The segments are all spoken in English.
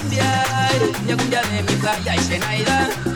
cumbia, una cumbia de mi playa y Senaida.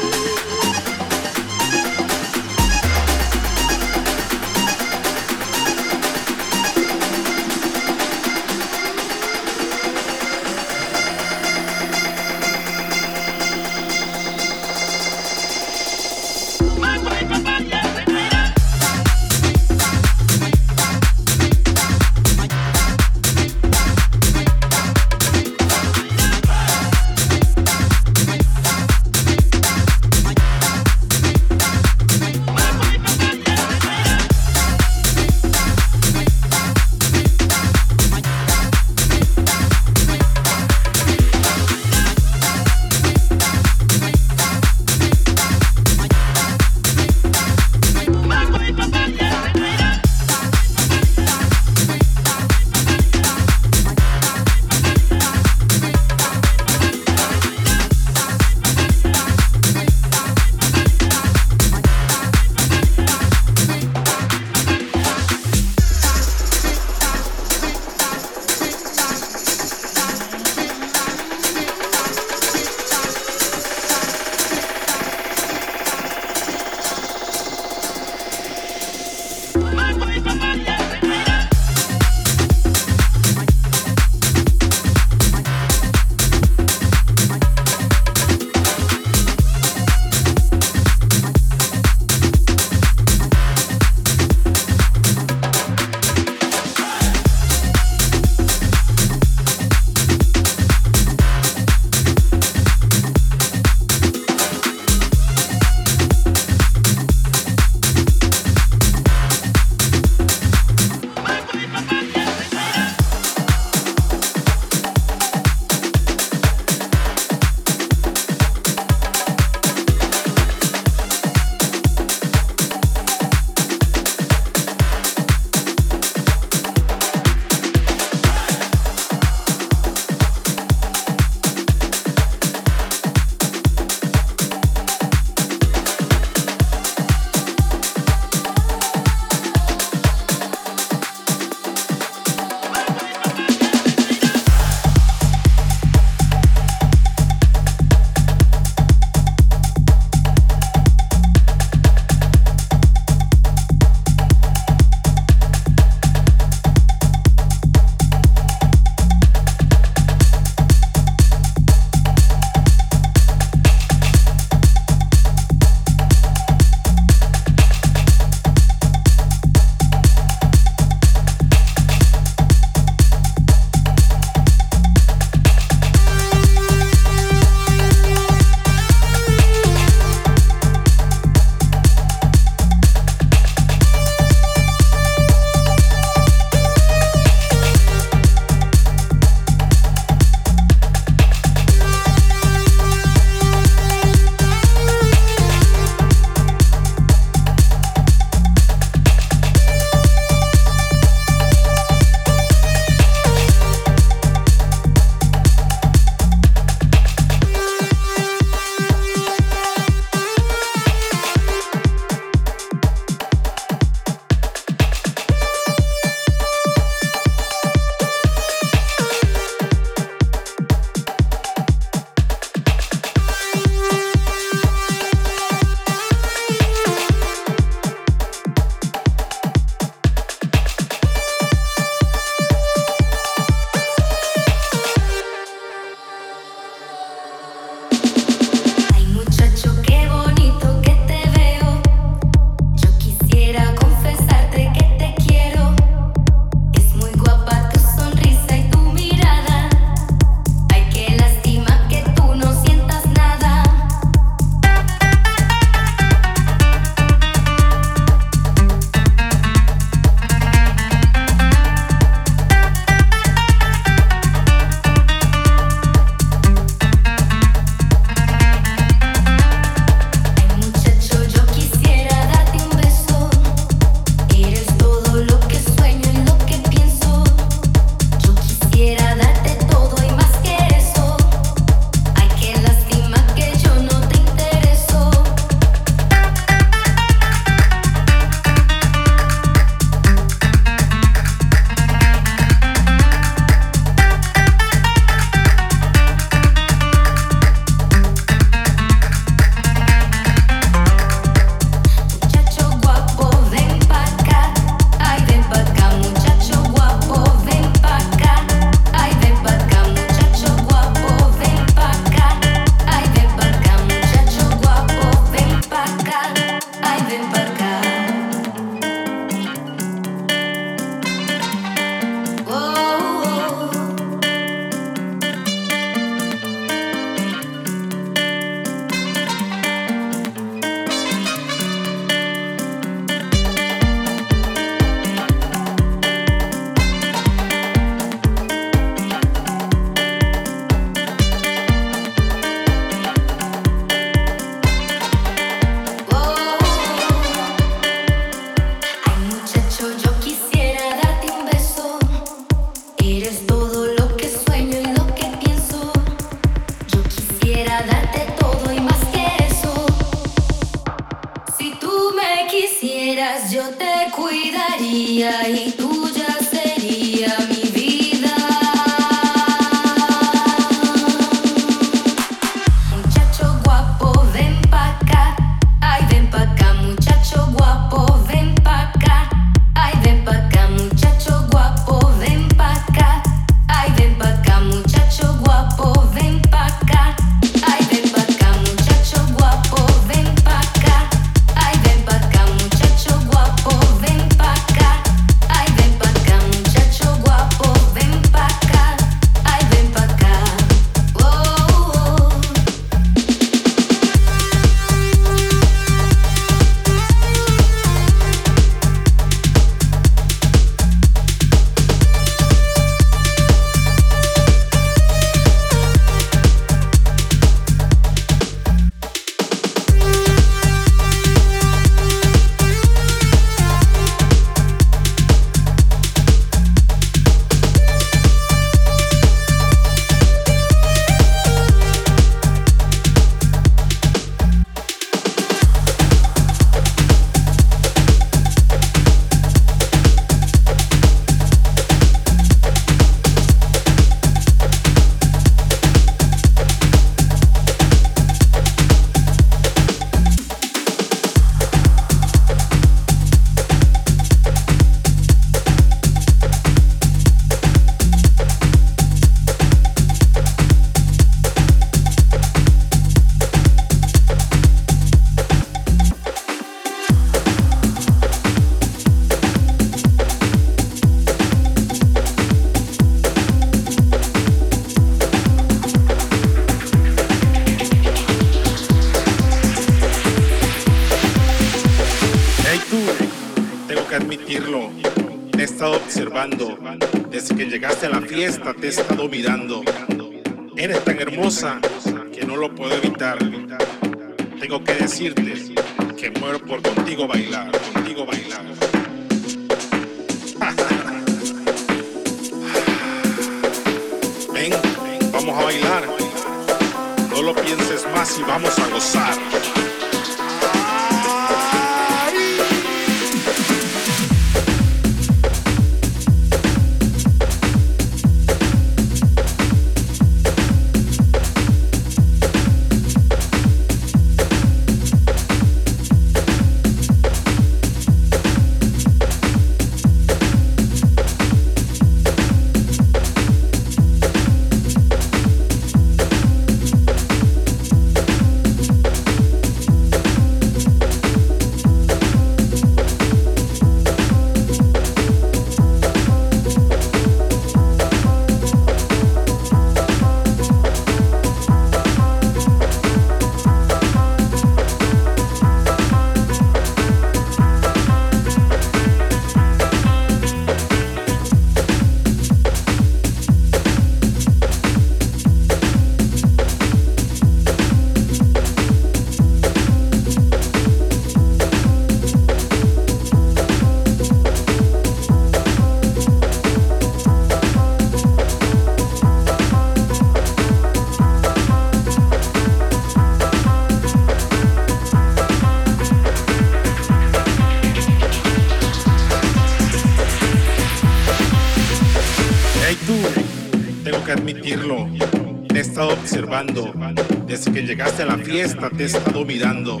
Desde que llegaste a la fiesta te he estado mirando.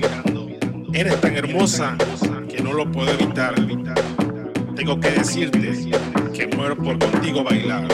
Eres tan hermosa que no lo puedo evitar. Tengo que decirte que muero por contigo bailar.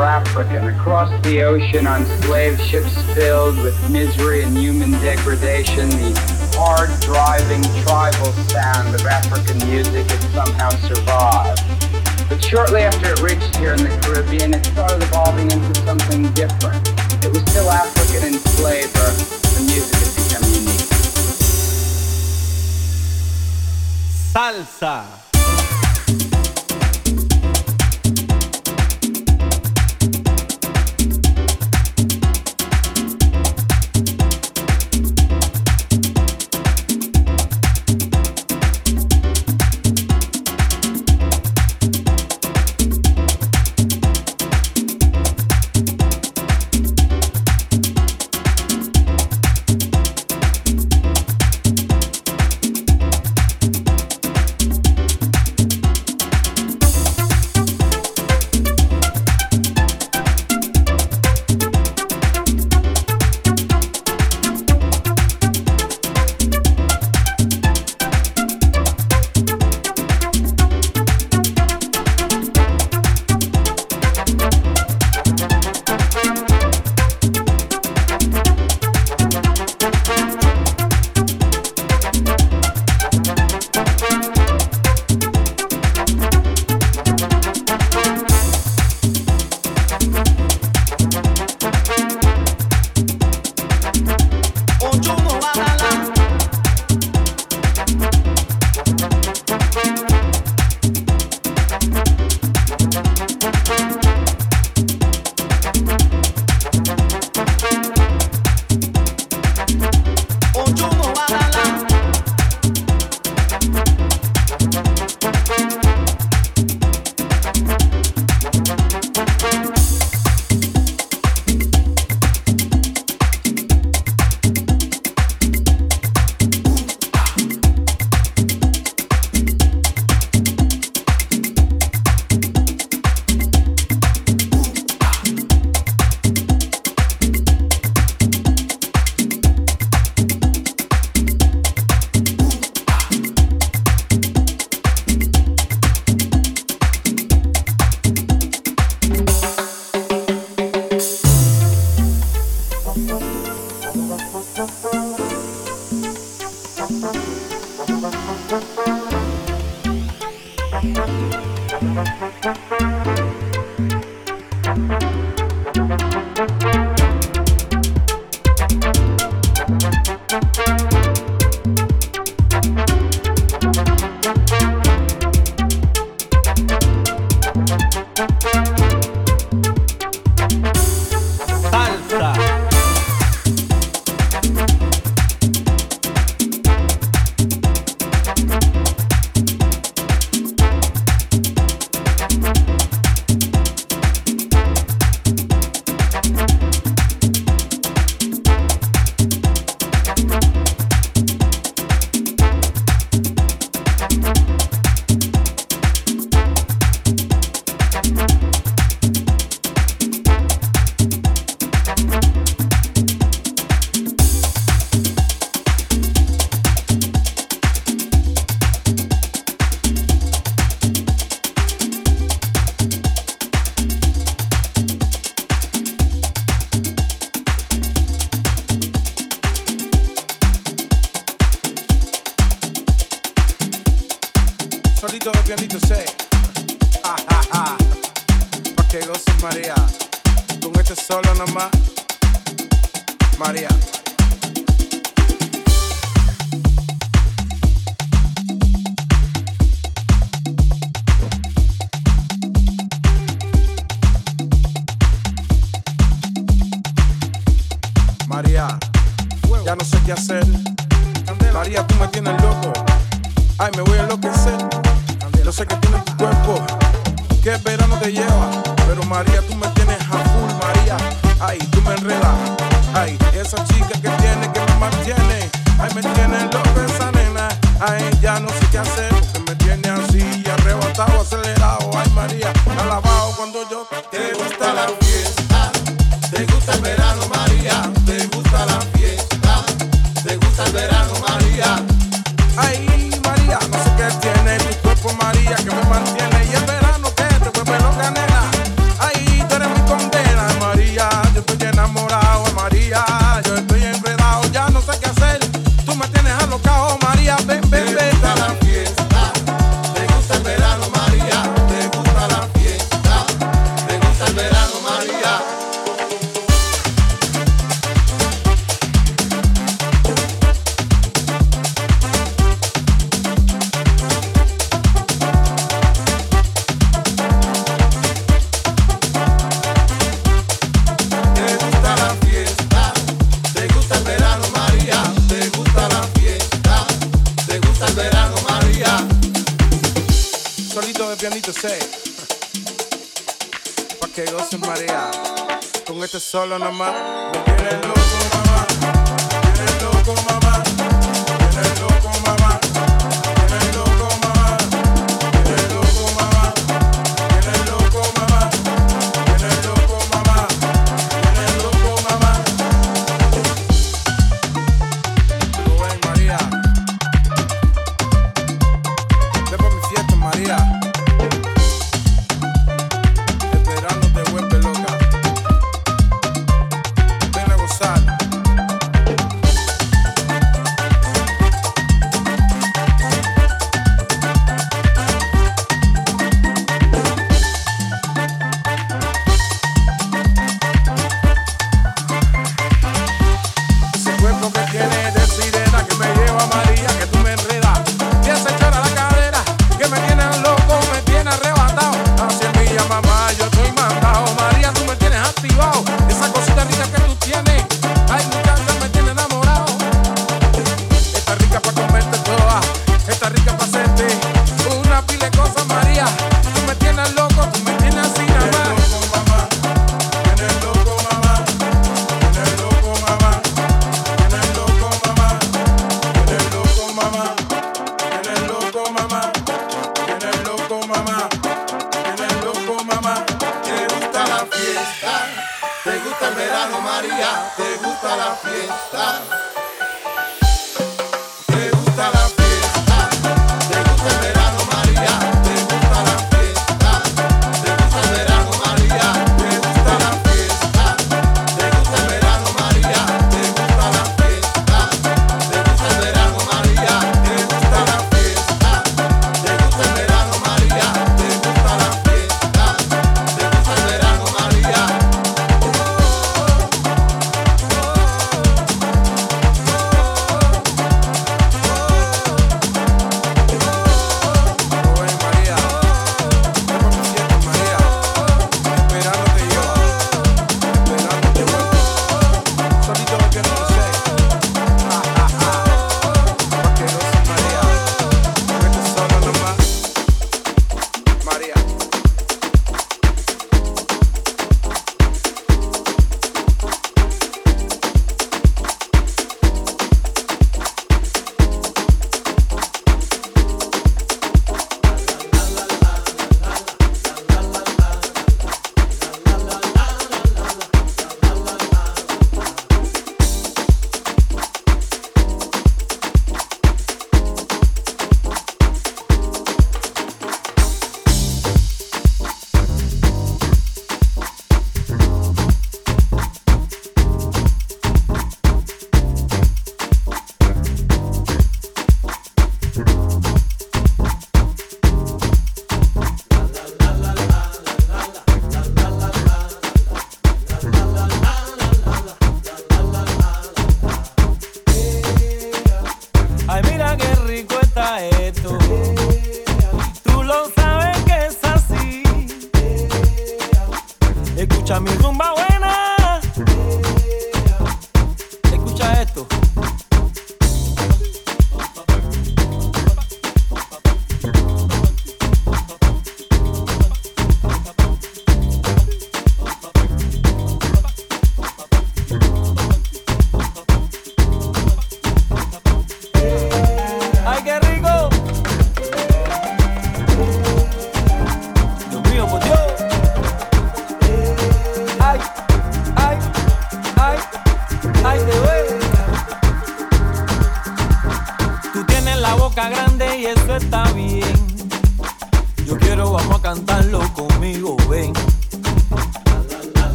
Were African, across the ocean on slave ships filled with misery and human degradation, the hard driving tribal sound of African music had somehow survived. But shortly after it reached here in the Caribbean, it started evolving into something different. It was still African in flavor, the music had become unique. Salsa.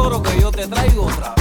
tesoro que yo te traigo otra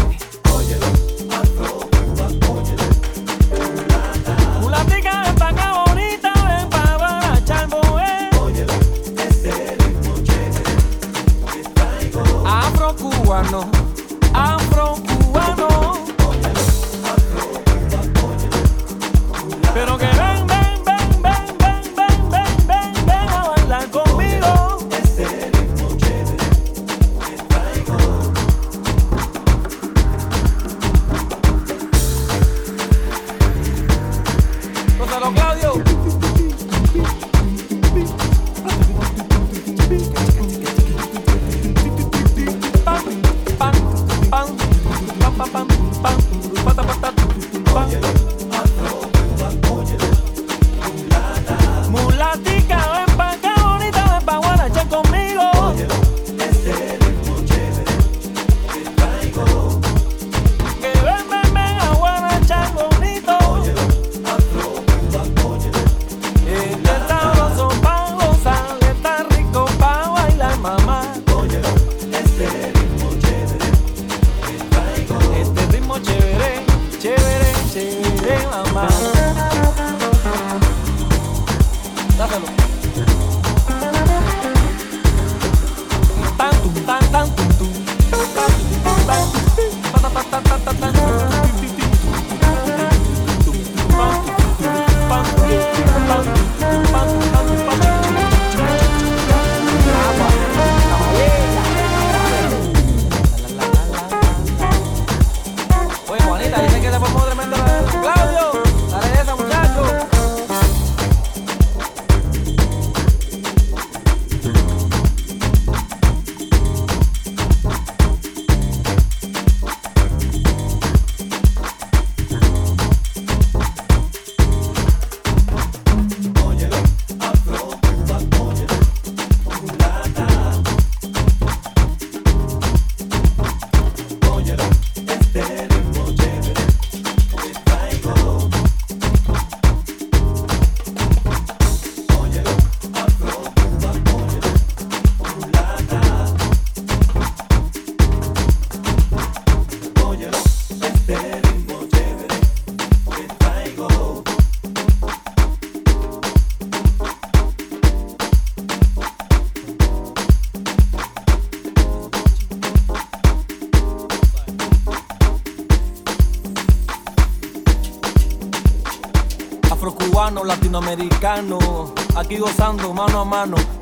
vamos latinoamericano, aquí gozando mano a mano